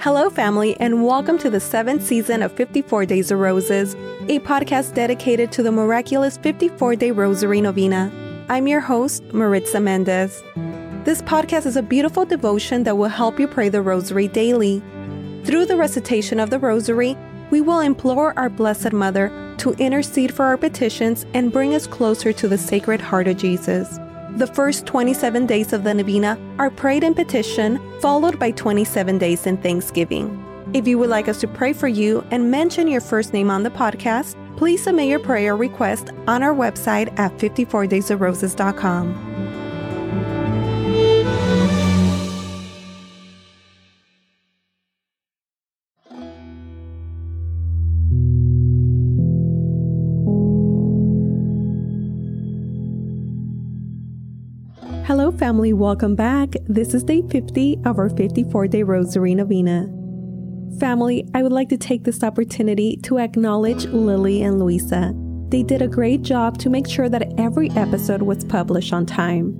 Hello, family, and welcome to the seventh season of 54 Days of Roses, a podcast dedicated to the miraculous 54 day Rosary Novena. I'm your host, Maritza Mendez. This podcast is a beautiful devotion that will help you pray the Rosary daily. Through the recitation of the Rosary, we will implore our Blessed Mother to intercede for our petitions and bring us closer to the Sacred Heart of Jesus. The first 27 days of the Novena are prayed in petition, followed by 27 days in thanksgiving. If you would like us to pray for you and mention your first name on the podcast, please submit your prayer request on our website at 54daysofroses.com. family. Welcome back. This is day 50 of our 54 day Rosary Novena. Family, I would like to take this opportunity to acknowledge Lily and Luisa. They did a great job to make sure that every episode was published on time.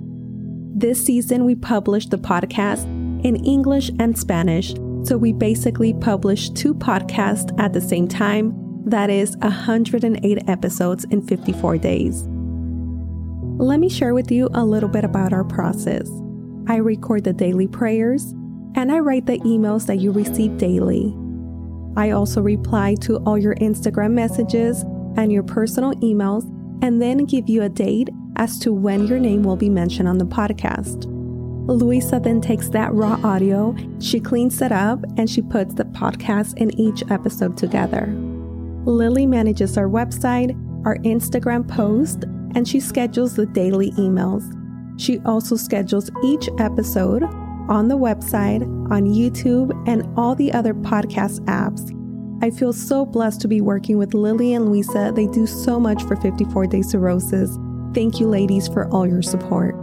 This season, we published the podcast in English and Spanish, so we basically published two podcasts at the same time. That is 108 episodes in 54 days. Let me share with you a little bit about our process. I record the daily prayers and I write the emails that you receive daily. I also reply to all your Instagram messages and your personal emails and then give you a date as to when your name will be mentioned on the podcast. Luisa then takes that raw audio, she cleans it up, and she puts the podcast in each episode together. Lily manages our website, our Instagram post, and she schedules the daily emails. She also schedules each episode on the website, on YouTube, and all the other podcast apps. I feel so blessed to be working with Lily and Luisa. They do so much for 54 Days Roses. Thank you, ladies, for all your support.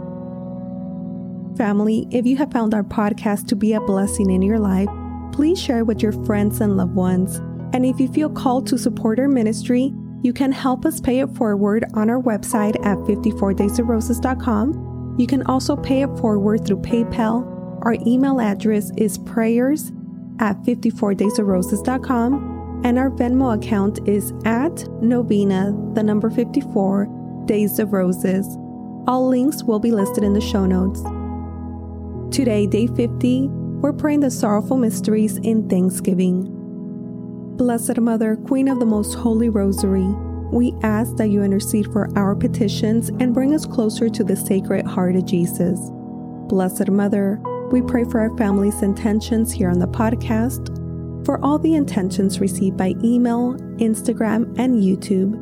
Family, if you have found our podcast to be a blessing in your life, please share it with your friends and loved ones. And if you feel called to support our ministry, you can help us pay it forward on our website at 54daysofroses.com. You can also pay it forward through PayPal. Our email address is prayers at 54daysofroses.com and our Venmo account is at novena, the number 54, Days of Roses. All links will be listed in the show notes. Today, day 50, we're praying the sorrowful mysteries in Thanksgiving. Blessed Mother, Queen of the Most Holy Rosary, we ask that you intercede for our petitions and bring us closer to the Sacred Heart of Jesus. Blessed Mother, we pray for our family's intentions here on the podcast, for all the intentions received by email, Instagram, and YouTube.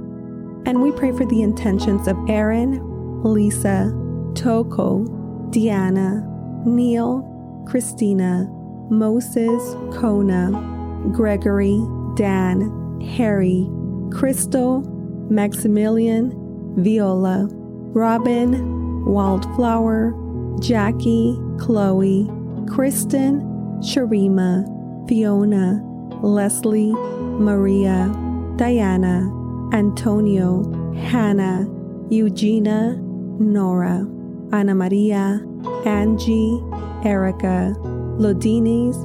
And we pray for the intentions of Aaron, Lisa, Toko, Diana, Neil, Christina, Moses, Kona, Gregory, Dan, Harry, Crystal, Maximilian, Viola, Robin, Wildflower, Jackie, Chloe, Kristen, Sharima, Fiona, Leslie, Maria, Diana, Antonio, Hannah, Eugenia, Nora, Ana Maria, Angie, Erica, Lodinis,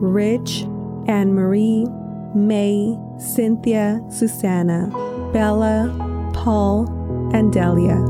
Rich, Anne Marie, May, Cynthia, Susanna, Bella, Paul, and Delia.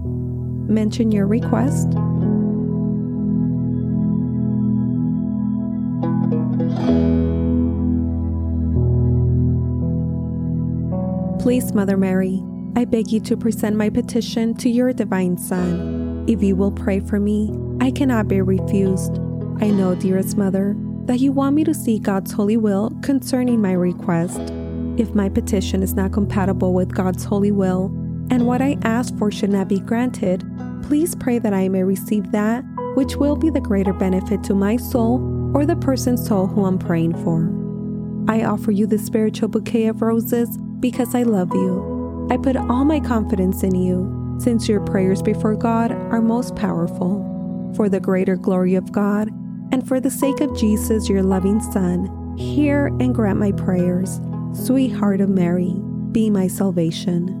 Mention your request. Please, Mother Mary, I beg you to present my petition to your divine Son. If you will pray for me, I cannot be refused. I know, dearest mother, that you want me to see God's holy will concerning my request. If my petition is not compatible with God's holy will, and what I ask for should not be granted, please pray that I may receive that which will be the greater benefit to my soul or the person's soul who I'm praying for. I offer you the spiritual bouquet of roses because I love you. I put all my confidence in you, since your prayers before God are most powerful. For the greater glory of God, and for the sake of Jesus, your loving Son, hear and grant my prayers. Sweetheart of Mary, be my salvation.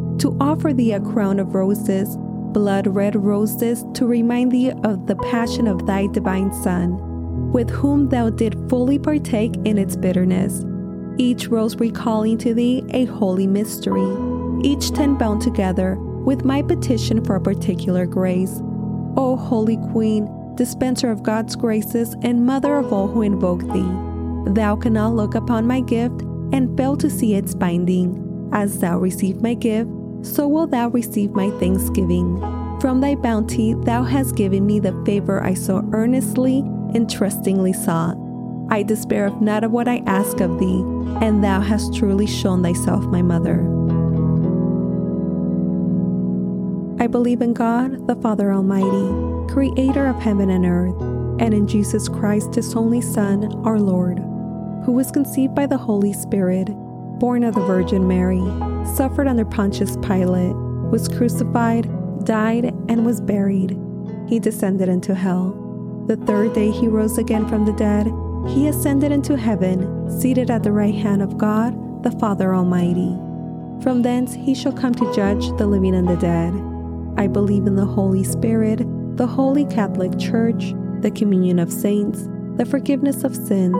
to offer thee a crown of roses, blood red roses, to remind thee of the passion of thy divine Son, with whom thou did fully partake in its bitterness each rose recalling to thee a holy mystery, each ten bound together with my petition for a particular grace. O Holy Queen, dispenser of God's graces and mother of all who invoke thee, thou cannot look upon my gift and fail to see its binding. As thou receive my gift, so will thou receive my thanksgiving. From thy bounty thou hast given me the favor I so earnestly and trustingly sought. I despair of not of what I ask of thee, and thou hast truly shown thyself my mother. I believe in God, the Father Almighty, creator of heaven and earth, and in Jesus Christ, his only Son, our Lord, who was conceived by the Holy Spirit, born of the Virgin Mary, suffered under Pontius Pilate, was crucified, died, and was buried. He descended into hell. The third day he rose again from the dead he ascended into heaven, seated at the right hand of God, the Father Almighty. From thence he shall come to judge the living and the dead. I believe in the Holy Spirit, the Holy Catholic Church, the communion of saints, the forgiveness of sins,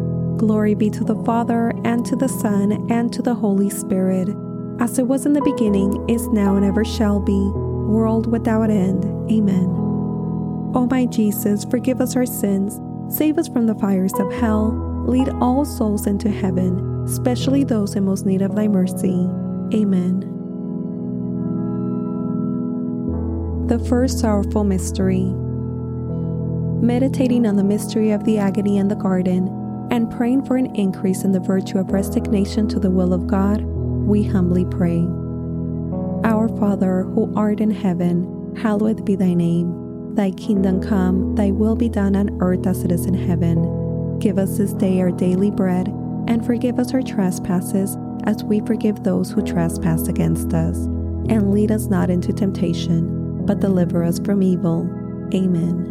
Glory be to the Father, and to the Son, and to the Holy Spirit, as it was in the beginning, is now, and ever shall be, world without end. Amen. O my Jesus, forgive us our sins, save us from the fires of hell, lead all souls into heaven especially those in most need of thy mercy. Amen. The first sorrowful mystery. Meditating on the mystery of the agony in the garden and praying for an increase in the virtue of resignation to the will of God, we humbly pray. Our Father, who art in heaven, hallowed be thy name. Thy kingdom come, thy will be done on earth as it is in heaven. Give us this day our daily bread and forgive us our trespasses as we forgive those who trespass against us. And lead us not into temptation, but deliver us from evil. Amen.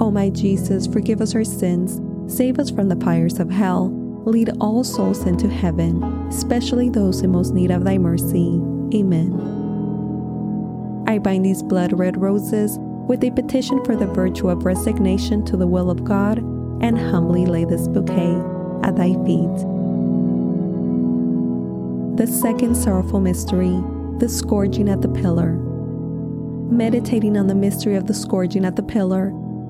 O my Jesus, forgive us our sins, save us from the fires of hell, lead all souls into heaven, especially those in most need of thy mercy. Amen. I bind these blood red roses with a petition for the virtue of resignation to the will of God and humbly lay this bouquet at thy feet. The second sorrowful mystery, the scourging at the pillar. Meditating on the mystery of the scourging at the pillar,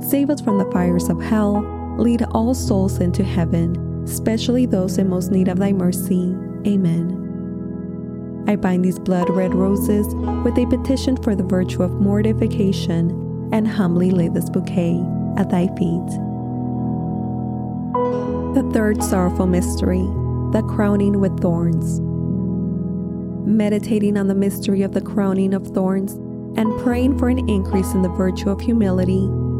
save us from the fires of hell, lead all souls into heaven, especially those in most need of thy mercy. Amen. I bind these blood red roses with a petition for the virtue of mortification and humbly lay this bouquet at thy feet. The third sorrowful mystery, the crowning with thorns. Meditating on the mystery of the crowning of thorns and praying for an increase in the virtue of humility,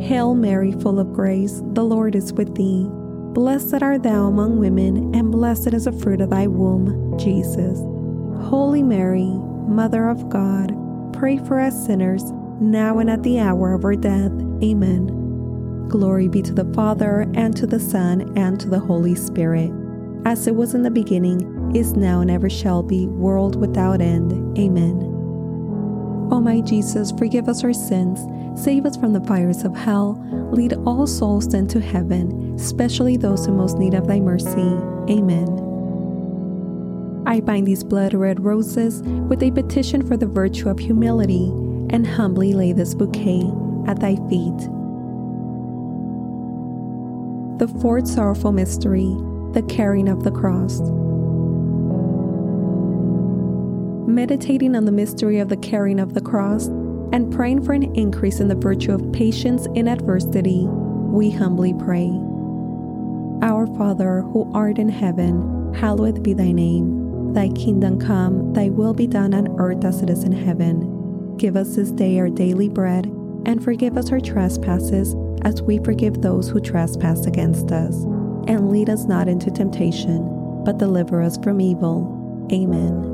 Hail Mary, full of grace, the Lord is with thee. Blessed art thou among women, and blessed is the fruit of thy womb, Jesus. Holy Mary, Mother of God, pray for us sinners, now and at the hour of our death. Amen. Glory be to the Father, and to the Son, and to the Holy Spirit, as it was in the beginning, is now, and ever shall be, world without end. Amen. O my Jesus, forgive us our sins, save us from the fires of hell, lead all souls into heaven, especially those in most need of thy mercy. Amen. I bind these blood red roses with a petition for the virtue of humility and humbly lay this bouquet at thy feet. The fourth sorrowful mystery, the carrying of the cross. Meditating on the mystery of the carrying of the cross and praying for an increase in the virtue of patience in adversity, we humbly pray. Our Father, who art in heaven, hallowed be thy name. Thy kingdom come, thy will be done on earth as it is in heaven. Give us this day our daily bread, and forgive us our trespasses as we forgive those who trespass against us. And lead us not into temptation, but deliver us from evil. Amen.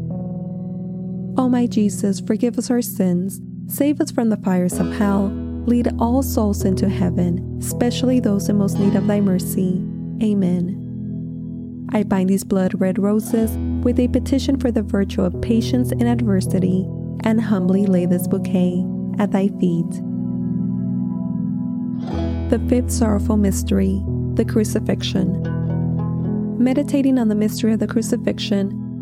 O my Jesus, forgive us our sins, save us from the fires of hell, lead all souls into heaven, especially those in most need of thy mercy. Amen. I bind these blood red roses with a petition for the virtue of patience in adversity, and humbly lay this bouquet at thy feet. The fifth sorrowful mystery, the crucifixion. Meditating on the mystery of the crucifixion,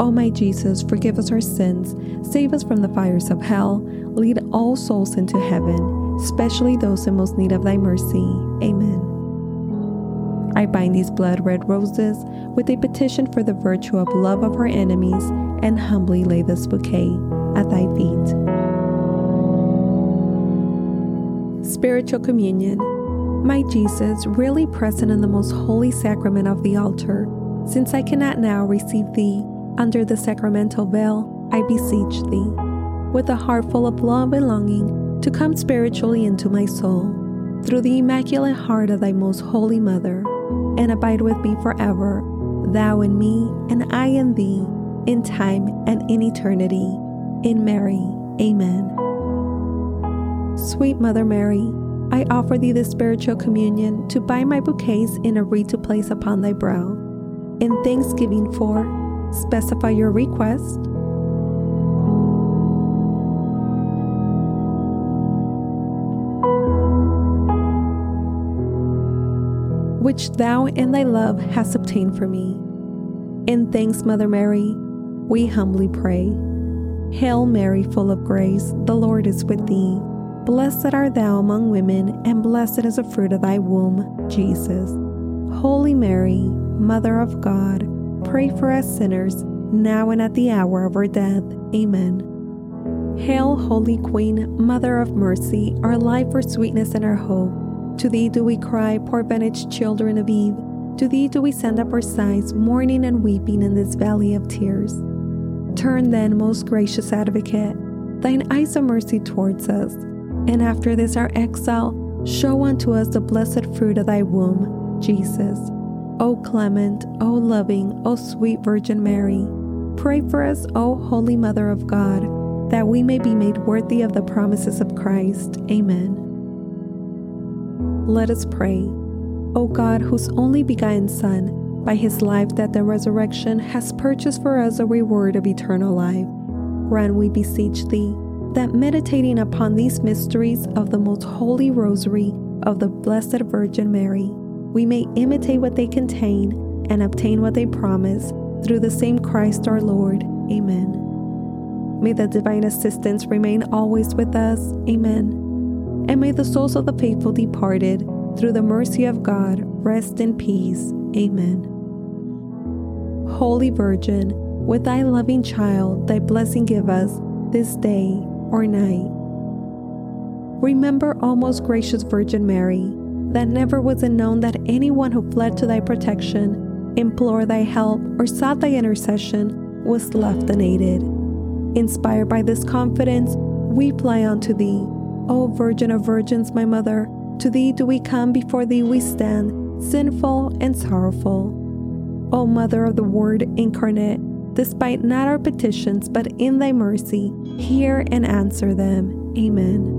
O my Jesus, forgive us our sins, save us from the fires of hell, lead all souls into heaven, especially those in most need of thy mercy. Amen. I bind these blood red roses with a petition for the virtue of love of our enemies and humbly lay this bouquet at thy feet. Spiritual Communion. My Jesus, really present in the most holy sacrament of the altar, since I cannot now receive thee under the sacramental veil, I beseech thee, with a heart full of love and longing, to come spiritually into my soul, through the immaculate heart of thy most holy mother and abide with me forever, thou in me, and I in thee, in time and in eternity. In Mary, Amen. Sweet Mother Mary, I offer thee the spiritual communion to bind my bouquets in a wreath to place upon thy brow. In thanksgiving for, specify your request. which thou in thy love hast obtained for me. In thanks, Mother Mary, we humbly pray. Hail Mary, full of grace, the Lord is with thee. Blessed art thou among women, and blessed is the fruit of thy womb, Jesus. Holy Mary, Mother of God, pray for us sinners, now and at the hour of our death. Amen. Hail, Holy Queen, Mother of Mercy, our life, our sweetness, and our hope. To thee do we cry, poor banished children of Eve. To thee do we send up our sighs, mourning and weeping in this valley of tears. Turn then, most gracious advocate, thine eyes of mercy towards us, and after this our exile, show unto us the blessed fruit of thy womb, Jesus. O clement, O loving, O sweet Virgin Mary, pray for us, O Holy Mother of God, that we may be made worthy of the promises of Christ. Amen. Let us pray. O God, whose only begotten Son, by his life, that the resurrection, has purchased for us a reward of eternal life, grant, we beseech thee, that meditating upon these mysteries of the most holy rosary of the Blessed Virgin Mary, we may imitate what they contain and obtain what they promise through the same Christ our Lord. Amen. May the divine assistance remain always with us. Amen. And may the souls of the faithful departed, through the mercy of God, rest in peace. Amen. Holy Virgin, with thy loving child, thy blessing give us this day or night. Remember, O most gracious Virgin Mary, that never was it known that anyone who fled to thy protection, implored thy help, or sought thy intercession was left unaided. Inspired by this confidence, we fly unto thee. O Virgin of Virgins, my Mother, to thee do we come, before thee we stand, sinful and sorrowful. O Mother of the Word incarnate, despite not our petitions, but in thy mercy, hear and answer them. Amen.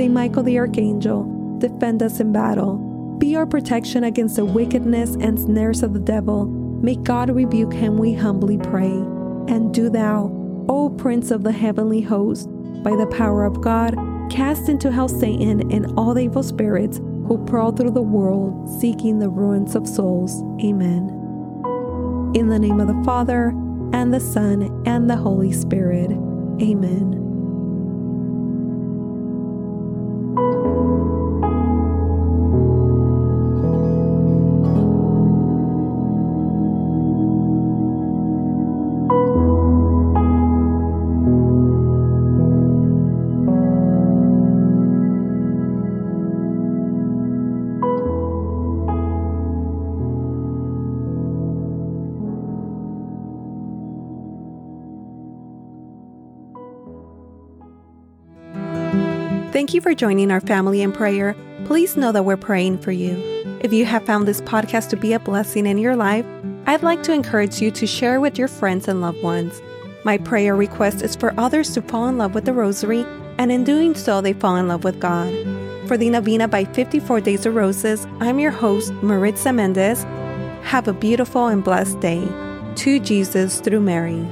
Saint Michael the Archangel, defend us in battle. Be our protection against the wickedness and snares of the devil. May God rebuke him, we humbly pray. And do thou, O Prince of the heavenly host, by the power of God, cast into hell Satan and all the evil spirits who prowl through the world seeking the ruins of souls. Amen. In the name of the Father, and the Son, and the Holy Spirit. Amen. Thank you for joining our family in prayer. Please know that we're praying for you. If you have found this podcast to be a blessing in your life, I'd like to encourage you to share with your friends and loved ones. My prayer request is for others to fall in love with the Rosary, and in doing so, they fall in love with God. For the Novena by 54 Days of Roses, I'm your host, Maritza Mendez. Have a beautiful and blessed day. To Jesus through Mary.